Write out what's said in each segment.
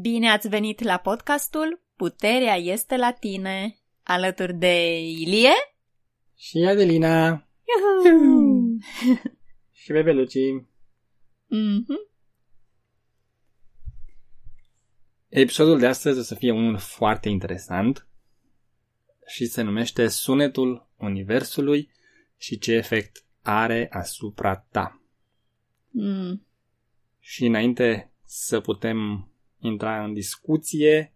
Bine ați venit la podcastul Puterea este la tine, alături de Ilie Și Adelina Yuhu! și bebelucii. Mhm. Episodul de astăzi o să fie unul foarte interesant și se numește Sunetul Universului și ce efect are asupra ta. Mm. Și înainte să putem intra în discuție,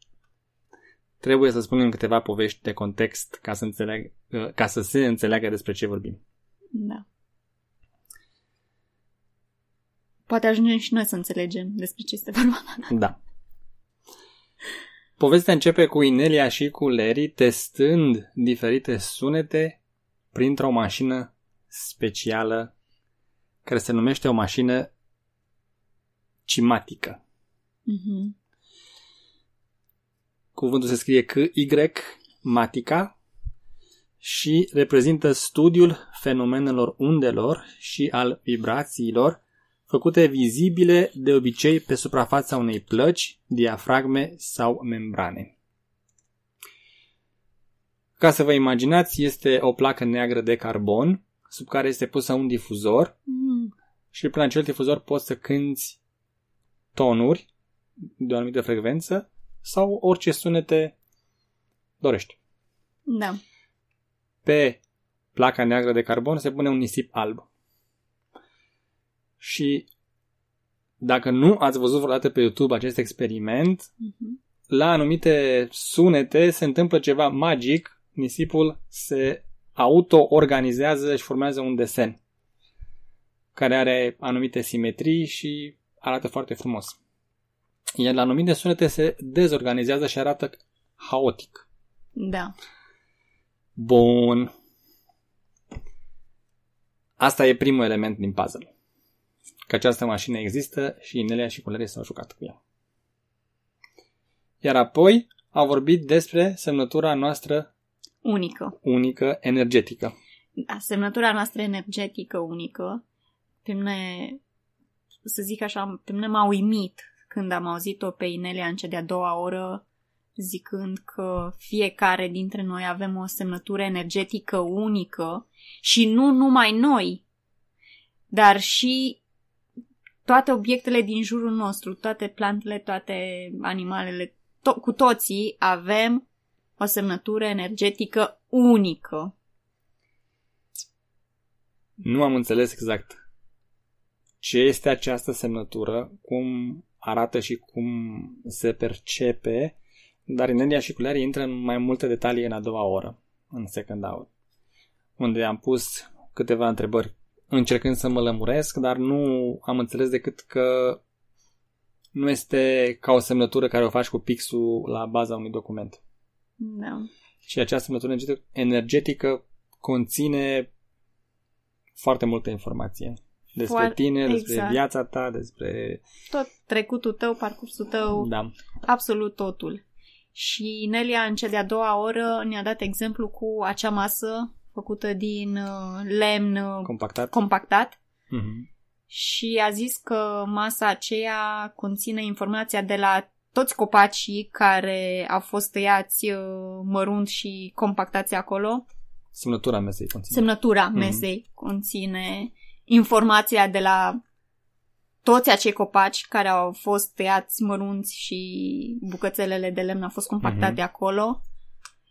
trebuie să spunem câteva povești de context ca să, înțeleg, ca să se înțeleagă despre ce vorbim. Da. Poate ajungem și noi să înțelegem despre ce este vorba. Da. Povestea începe cu Inelia și cu Larry testând diferite sunete printr-o mașină specială care se numește o mașină cimatică. Mhm. Cuvântul se scrie C-Y, matica, și reprezintă studiul fenomenelor undelor și al vibrațiilor făcute vizibile de obicei pe suprafața unei plăci, diafragme sau membrane. Ca să vă imaginați, este o placă neagră de carbon sub care este pusă un difuzor Mm. și prin acel difuzor poți să cânti tonuri de o anumită frecvență sau orice sunete dorești. Da. Pe placa neagră de carbon se pune un nisip alb. Și dacă nu ați văzut vreodată pe YouTube acest experiment, Mhm. la anumite sunete se întâmplă ceva magic, nisipul se auto-organizează și formează un desen care are anumite simetrii și arată foarte frumos. Iar la anumite sunete se dezorganizează și arată haotic. Da. Bun. Asta e primul element din puzzle. Că această mașină există și Inelia și Culerii s-au jucat cu ea. Iar apoi au vorbit despre semnătura noastrstră Unică. unică energetică. Da, semnătura noastră energetică unică, pe mine, să zic așa, pe mine m-a uimit când am auzit-o pe Inelia în cea de-a doua oră zicând că fiecare dintre noi avem o semnătură energetică unică și nu numai noi, dar și toate obiectele din jurul nostru, toate plantele, toate animalele, to- cu toții avem o semnătură energetică unică. Nu am înțeles exact ce este această semnătură, cum arată și cum se percepe, dar Inelia și Culerii intră în mai multe detalii în a doua oră, în second hour, unde am pus câteva întrebări încercând să mă lămuresc, dar nu am înțeles decât că nu este ca o semnătură care o faci cu pixul la baza unui document. Da. Și această semnătură energetică, energetică conține foarte multă informație despre Foarte- tine, despre exact. viața ta, despre... Tot trecutul tău, parcursul tău, Da. absolut totul. Și Nelia, în cea de-a doua oră, ne-a dat exemplu cu acea masă făcută din uh, lemn uh, Compactat. compactat Mhm. și a zis că masa aceea conține informația de la toți copacii care au fost tăiați uh, mărunt și compactați acolo. Semnătura mesei conține. Semnătura Mhm. mesei conține informația de la toți acei copaci care au fost tăiați mărunți și bucățelele de lemn au fost compactate Mhm. acolo,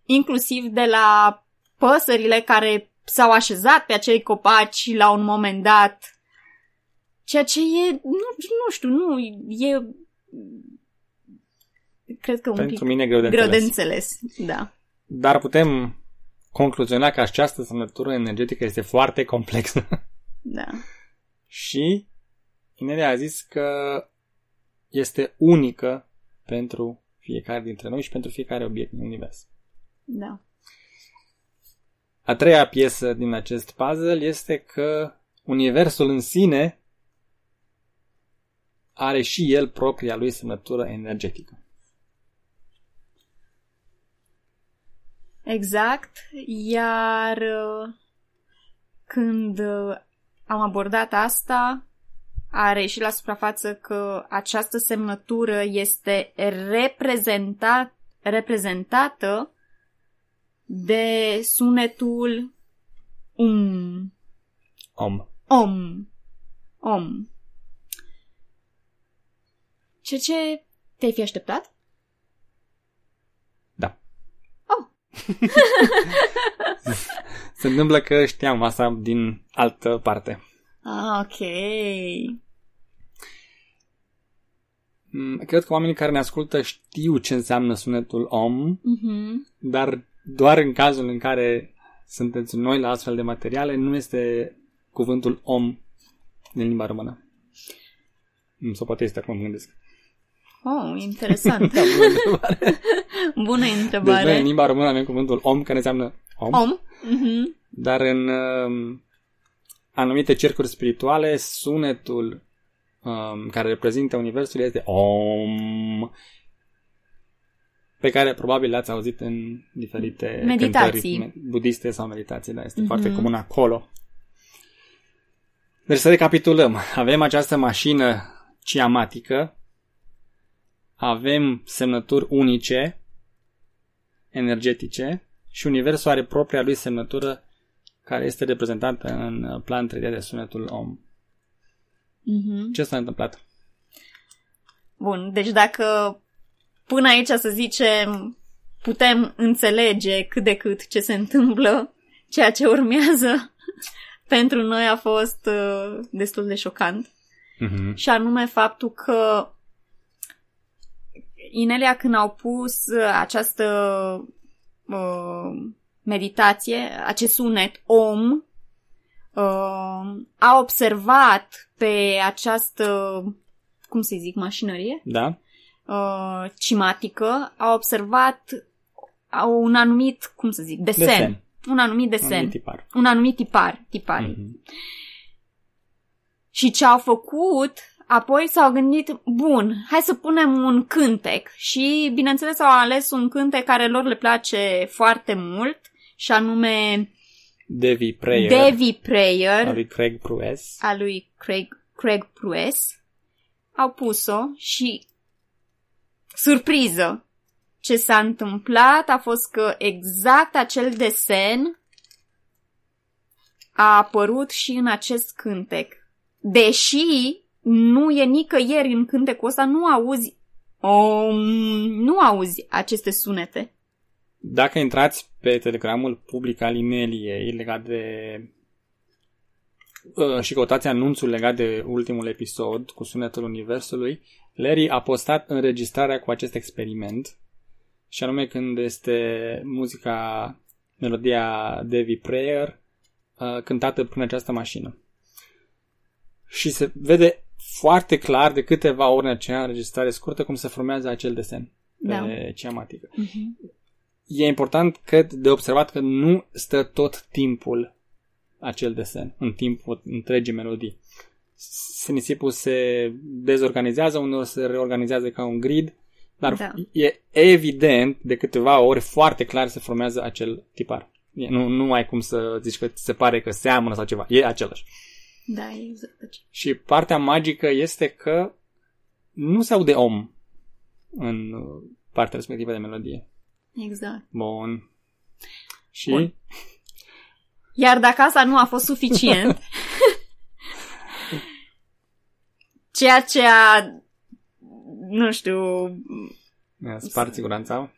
inclusiv de la păsările care s-au așezat pe acei copaci la un moment dat. Ceea ce e, nu, nu știu, nu, e cred că un Pentru pic mine greu de greu de înțeles. înțeles. Da. Dar putem concluziona că această semnătură energetică este foarte complexă. Da. și Inelia a zis că este unică pentru fiecare dintre noi și pentru fiecare obiect din univers. Da. A treia piesă din acest puzzle este că universul în sine are și el propria lui semnătură energetică. Exact, iar uh, când uh, am abordat asta, a reieșit la suprafață că această semnătură este reprezentat, reprezentată de sunetul um. Om. Om. Om. Ce ce te-ai fi așteptat? Da. Oh. Se întâmplă că știam asta din altă parte. Ah, ok. Mm, Cred că oamenii care ne ascultă știu ce înseamnă sunetul om, Mm-hmm. dar doar în cazul în care sunteți noi la astfel de materiale, nu este cuvântul om din limba română. Mm, Sau poate este acum, mă gândesc. Oh, interesant. Da, bună întrebare. Bună Deci noi întrebare. în limba română avem cuvântul om, care înseamnă om, Om. Mhm. dar în um, anumite cercuri spirituale, sunetul um, care reprezintă universul este om, pe care probabil l-ați auzit în diferite Meditații. cântări budiste sau meditații, da, este Mhm. foarte comun acolo. Deci să recapitulăm. Avem această mașină ciamatică, avem semnături unice, energetice, și universul are propria lui semnătură care este reprezentată în uh, plan 3D de sunetul om. Mhm. Ce s-a întâmplat? Bun, deci dacă până aici să zicem putem înțelege cât de cât ce se întâmplă, ceea ce urmează pentru noi a fost uh, destul de șocant. Mm-hmm. Și anume faptul că Inelia când au pus uh, această uh, meditație, acest sunet om, uh, a observat pe această, cum să zic, mașinărie Da? uh, cimatică, a observat au un anumit, cum să zic, desen. Desen. Un anumit desen. Anumit tipar. Un anumit tipar. tipar. Mhm. Și ce au făcut, apoi s-au gândit, bun, hai să punem un cântec. Și, bineînțeles, au ales un cântec care lor le place foarte mult, și anume Devi Prayer Devi Prayer al lui Craig Prues. a lui Craig, Craig Prues. Au pus-o și, surpriză, ce s-a întâmplat a fost că exact acel desen a apărut și în acest cântec. Deși nu e nicăieri în cântecul ăsta, nu auzi om, nu auzi aceste sunete. Dacă intrați pe telegramul public al Ineliei legat de uh, și căutați anunțul legat de ultimul episod cu sunetul universului, Larry a postat înregistrarea cu acest experiment și anume când este muzica, melodia Devi Prayer uh, cântată prin această mașină. Și se vede foarte clar de câteva ori în acea înregistrare scurtă cum se formează acel desen pe Da. ciamatică Uh-huh. e important că de observat că nu stă tot timpul acel desen, în timpul întregii melodii. S- Nisipul se dezorganizează, uneori se reorganizează ca un grid, dar Da. e evident, de câteva ori, foarte clar se formează acel tipar. E, nu, nu ai cum să zici că ți se pare că seamănă sau ceva. E același. Da, e exact așa. Și partea magică este că nu se aude om în uh, partea respectivă de melodie. Exact. Bun. Și Bun. Iar dacă asta nu a fost suficient, ceea ce a, nu știu, Mi-a spart siguranța.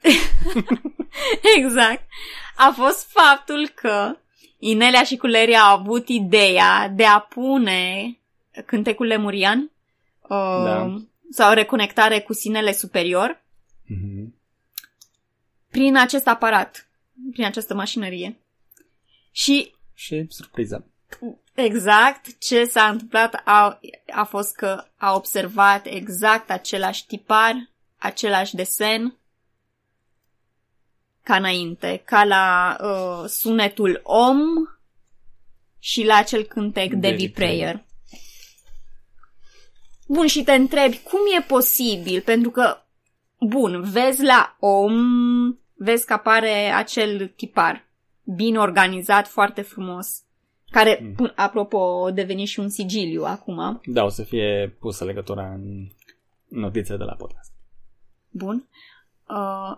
exact, a fost faptul că Inelia și Culeria au avut ideea de a pune cântecul lemurian uh, Da. sau reconectare cu sinele superior Mhm. prin acest aparat, prin această mașinărie. Și Și surpriză. Exact ce s-a întâmplat a, a fost că a observat exact același tipar, același desen ca înainte, ca la uh, sunetul om și la acel cântec Devi Devi Prayer. Bun, și te întrebi, cum e posibil? Pentru că, bun, vezi la om, vezi că apare acel tipar, bine organizat, foarte frumos. Care, Mm. mm. apropo, a devenit și un sigiliu acum. Da, o să fie pusă legătura în notițe de la podcast. Bun. Uh,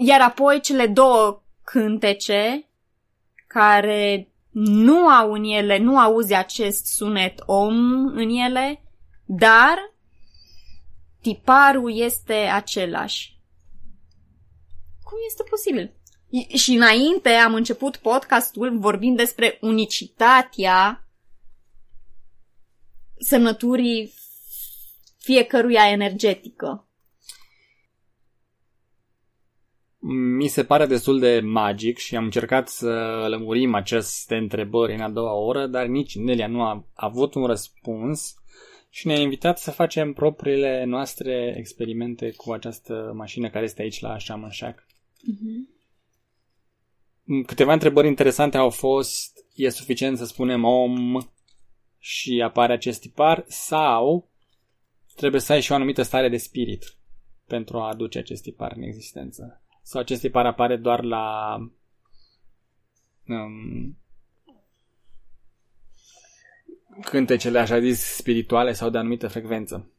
iar apoi cele două cântece care nu au în ele, nu auzi acest sunet om în ele, dar tiparul este același. Cum este posibil? I- Și înainte am început podcastul vorbind despre unicitatea semnăturii fiecăruia energetică. Mi se pare destul de magic și am încercat să lămurim aceste întrebări în a doua oră, dar nici Nelia nu a avut un răspuns și ne-a invitat să facem propriile noastre experimente cu această mașină care este aici la Shaman Shack. Câteva întrebări interesante au fost, e suficient să spunem om și apare acest tipar sau trebuie să ai și o anumită stare de spirit pentru a aduce acest tipar în existență? Sau acest tipar apare doar la um, cântecele așa zis spirituale sau de anumită frecvență?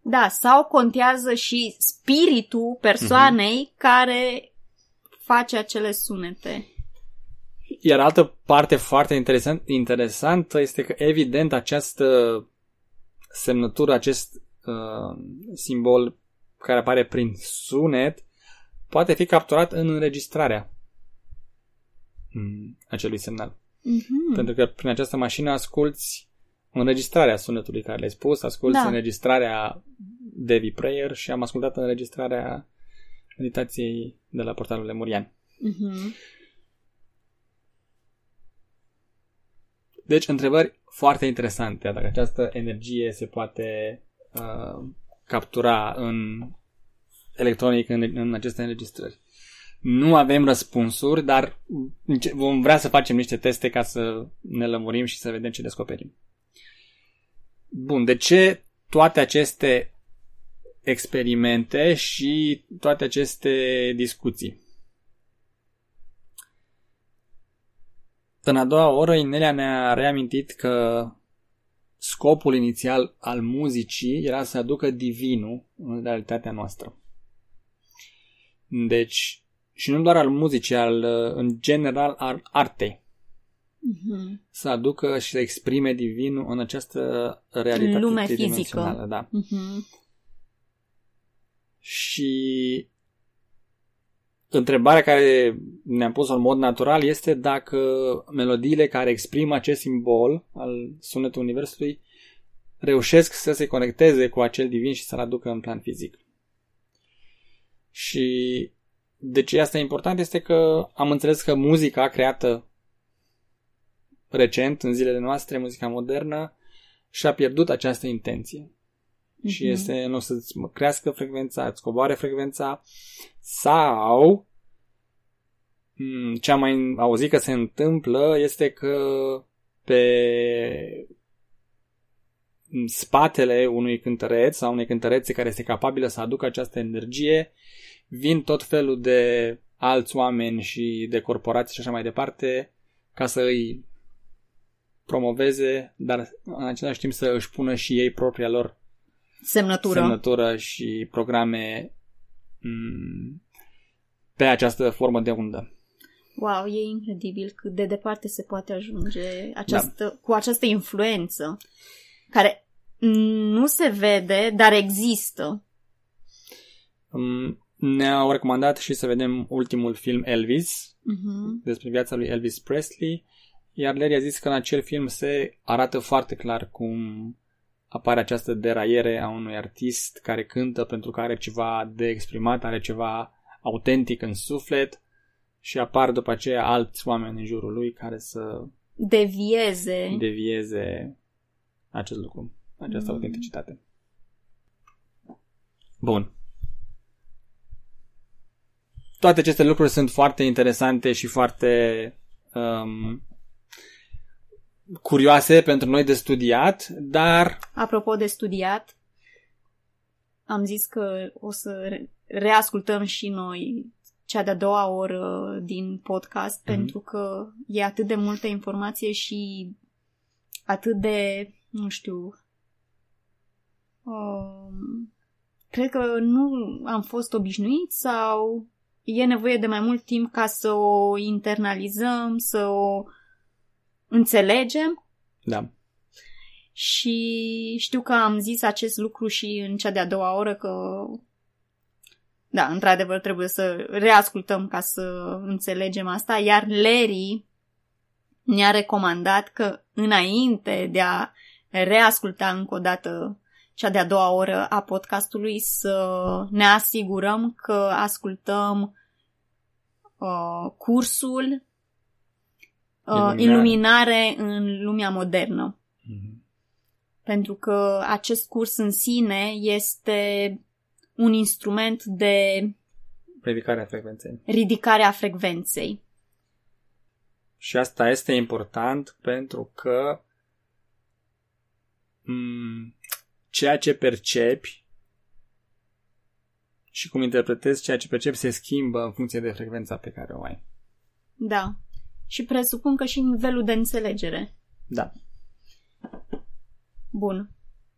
Da, sau contează și spiritul persoanei uh-huh. care face acele sunete. Iar altă parte foarte interesant, interesantă este că, evident, această semnătură, acest uh, simbol care apare prin sunet, poate fi capturat în înregistrarea mm, acelui semnal. Mm-hmm. Pentru că prin această mașină asculți înregistrarea sunetului care l-ai spus, asculți Da. înregistrarea Devi Prayer și am ascultat înregistrarea meditației de la portalul Lemurian. Mm-hmm. Deci, întrebări foarte interesante, dacă această energie se poate uh, captura în electronic în, în aceste înregistrări. Nu avem răspunsuri, dar înce- vom vrea să facem niște teste ca să ne lămurim și să vedem ce descoperim. Bun, de ce toate aceste experimente și toate aceste discuții? În a doua oră, Inelia ne-a reamintit că scopul inițial al muzicii era să aducă divinul în realitatea noastră. Deci, și nu doar al muzicii, al, în general al artei. Mm-hmm. Să aducă și să exprime divinul în această realitate lume tridimensională, fizică. Da. Mm-hmm. Și întrebarea care ne-am pus în mod natural este dacă melodiile care exprimă acest simbol al sunetului Universului reușesc să se conecteze cu acel divin și să-l aducă în plan fizic. Și de ce asta e important este că am înțeles că muzica creată recent, în zilele noastre, muzica modernă, și-a pierdut această intenție. Mm-hmm. Și este, nu o să-ți crească frecvența, îți coboare frecvența, sau m, ce am mai auzit că se întâmplă este că pe spatele unui cântăreț sau unei cântărețe care este capabilă să aducă această energie, vin tot felul de alți oameni și de corporații și așa mai departe ca să îi promoveze, dar în același timp să își pună și ei propria lor Semnătură. semnătură și programe m- pe această formă de undă. Wow, e incredibil cât de departe se poate ajunge această, da. cu această influență care nu se vede, dar există. M- Ne-au recomandat și să vedem ultimul film Elvis, Uh-huh. despre viața lui Elvis Presley, iar Larry a zis că în acel film se arată foarte clar cum apare această deraiere a unui artist care cântă pentru că are ceva de exprimat, are ceva autentic în suflet și apar după aceea alți oameni în jurul lui care să Devieze. devieze acest lucru, această Mm. autenticitate. Bun. Toate aceste lucruri sunt foarte interesante și foarte um, curioase pentru noi de studiat, dar Apropo de studiat, am zis că o să re- reascultăm și noi cea de-a doua oră din podcast, Mhm. pentru că e atât de multă informație și atât de, nu știu, um, cred că nu am fost obișnuiți sau e nevoie de mai mult timp ca să o internalizăm, să o înțelegem Da. și știu că am zis acest lucru și în cea de-a doua oră că da, într-adevăr trebuie să reascultăm ca să înțelegem asta, iar Larry ne-a recomandat că înainte de a reasculta încă o dată cea de-a doua oră a podcastului să ne asigurăm că ascultăm uh, cursul uh, Iluminare. Iluminare în lumea modernă Mhm. pentru că acest curs în sine este un instrument de Ridicarea frecvenței. ridicare a frecvenței. Și asta este important pentru că m- ceea ce percepi și cum interpretezi ceea ce percepi se schimbă în funcție de frecvența pe care o ai. Da. Și presupun că și nivelul de înțelegere. Da. Bun.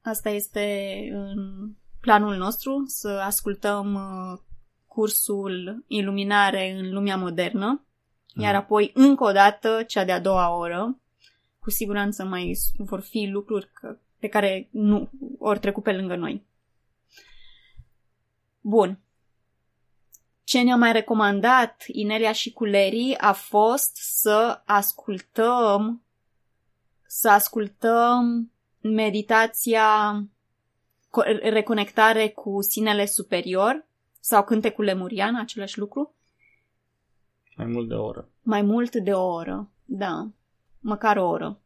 Asta este în planul nostru, să ascultăm uh, cursul Iluminare în lumea modernă, iar Mhm. apoi încă o dată cea de-a doua oră. Cu siguranță mai s- vor fi lucruri că, pe care nu ori trecut pe lângă noi. Bun. Ce ne-a mai recomandat Inelia și Culerii a fost să ascultăm să ascultăm meditația co- reconectare cu sinele superior sau cântecul lemurian, același lucru, Mai mult de o oră. mai mult de o oră, da, măcar o oră.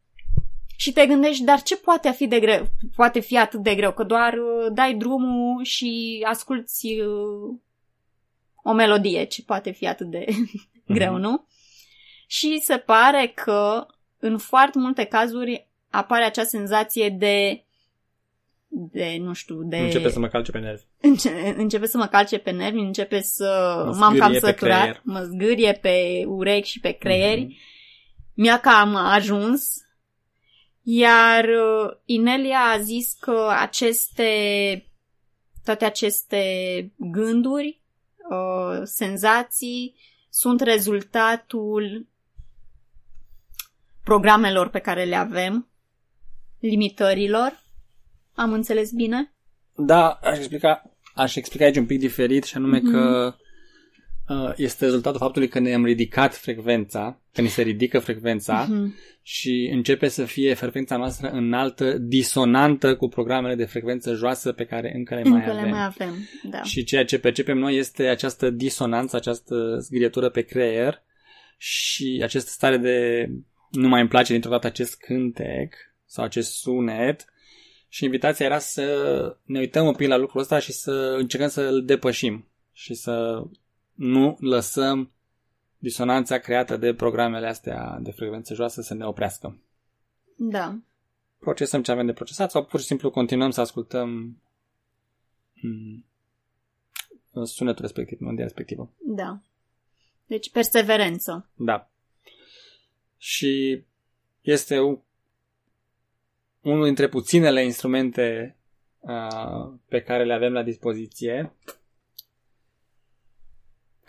Și te gândești, dar ce poate fi de greu? Poate fi atât de greu, că doar uh, dai drumul și asculți uh, o melodie, ce poate fi atât de greu, Mhm. nu? Și se pare că în foarte multe cazuri apare acea senzație de de, nu știu, de... Începe să mă calce pe nervi. Înce- începe să mă calce pe nervi, începe să... Mă M-am cam zgârie pe săturat, creier. mă zgârie pe urechi și pe creieri. Mhm. Mi-a cam ajuns. Iar uh, Inelia a zis că aceste, toate aceste gânduri, uh, senzații, sunt rezultatul programelor pe care le avem, limitărilor. Am înțeles bine? Da, aș explica, aș explica aici un pic diferit și anume Mhm. că uh, este rezultatul faptului că ne-am ridicat frecvența, că ni se ridică frecvența Mhm. și începe să fie frecvența noastră înaltă, disonantă cu programele de frecvență joasă pe care încă le mai Încă avem. le mai avem, da. Și ceea ce percepem noi este această disonanță, această zgrietură pe creier și această stare de nu mai îmi place dintr-o dată acest cântec sau acest sunet și invitația era să ne uităm un pic la lucrul ăsta și să încercăm să îl depășim și să nu lăsăm disonanța creată de programele astea de frecvență joasă să ne oprească. Da. Procesăm ce avem de procesat sau pur și simplu continuăm să ascultăm mm, sunetul respectiv, melodia respectivă. Da. Deci perseverență. Da. Și este un, unul dintre puținele instrumente uh, pe care le avem la dispoziție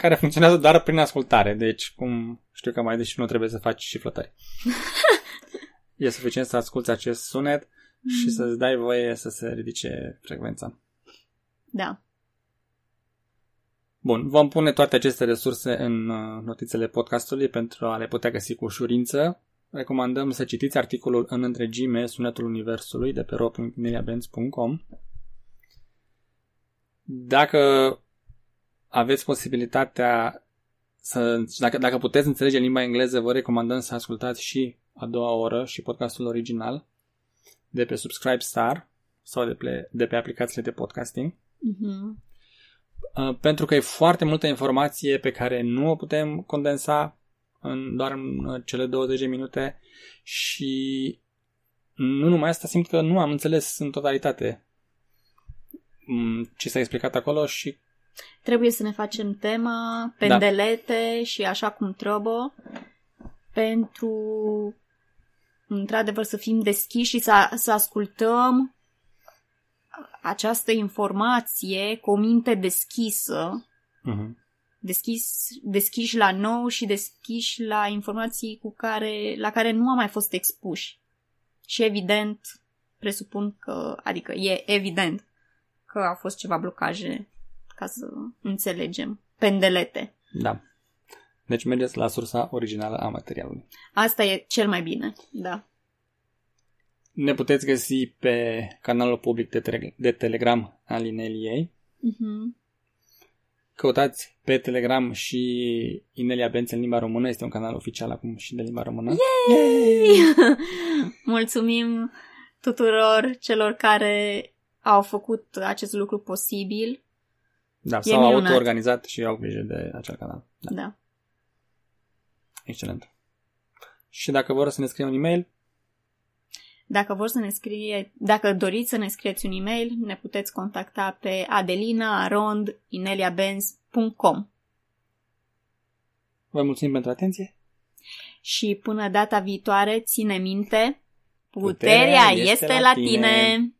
care funcționează doar prin ascultare. Deci, cum știu că mai deși nu trebuie să faci și flotări. e suficient să asculți acest sunet și să-ți dai voie să se ridice frecvența. Da. Bun, vom pune toate aceste resurse în uh, notițele podcastului pentru a le putea găsi cu ușurință. Recomandăm să citiți articolul în întregime Sunetul Universului de pe ro.neliabenz.com Dacă aveți posibilitatea să, dacă, dacă puteți înțelege limba engleză, vă recomandăm să ascultați și a doua oră și podcastul original de pe Subscribe Star sau de pe, de pe aplicațiile de podcasting. Mhm. Uh, pentru că e foarte multă informație pe care nu o putem condensa în doar în uh, cele 20 de minute și nu numai asta, simt că nu am înțeles în totalitate mm, ce s-a explicat acolo și Trebuie să ne facem tema, pendelete da. și așa cum trebuie pentru într-adevăr să fim deschiși și să, să ascultăm această informație cu o minte deschisă, uh-huh. deschis, deschiși la nou și deschiși la informații cu care, la care nu am mai fost expuși. Și evident, presupun că, adică e evident că au fost ceva blocaje ca să înțelegem. Pendelete. Da. Deci mergeți la sursa originală a materialului. Asta e cel mai bine, da. Ne puteți găsi pe canalul public de, te- de Telegram al Ineliei. Uh-huh. Căutați pe Telegram și Inelia Benț în limba română. Este un canal oficial acum și de limba română. Yay! Yay! Mulțumim tuturor celor care au făcut acest lucru posibil. Da, s-au auto-organizat și au grijă de acel canal. Da. da. Excelent. Și dacă vor să ne scrie un e-mail, dacă vor să ne scrie, dacă doriți să ne scrieți un e-mail, ne puteți contacta pe adelina.arond.ineliabenz.com Vă mulțumim pentru atenție. Și până data viitoare, ține minte, puterea, puterea este, este la tine. tine.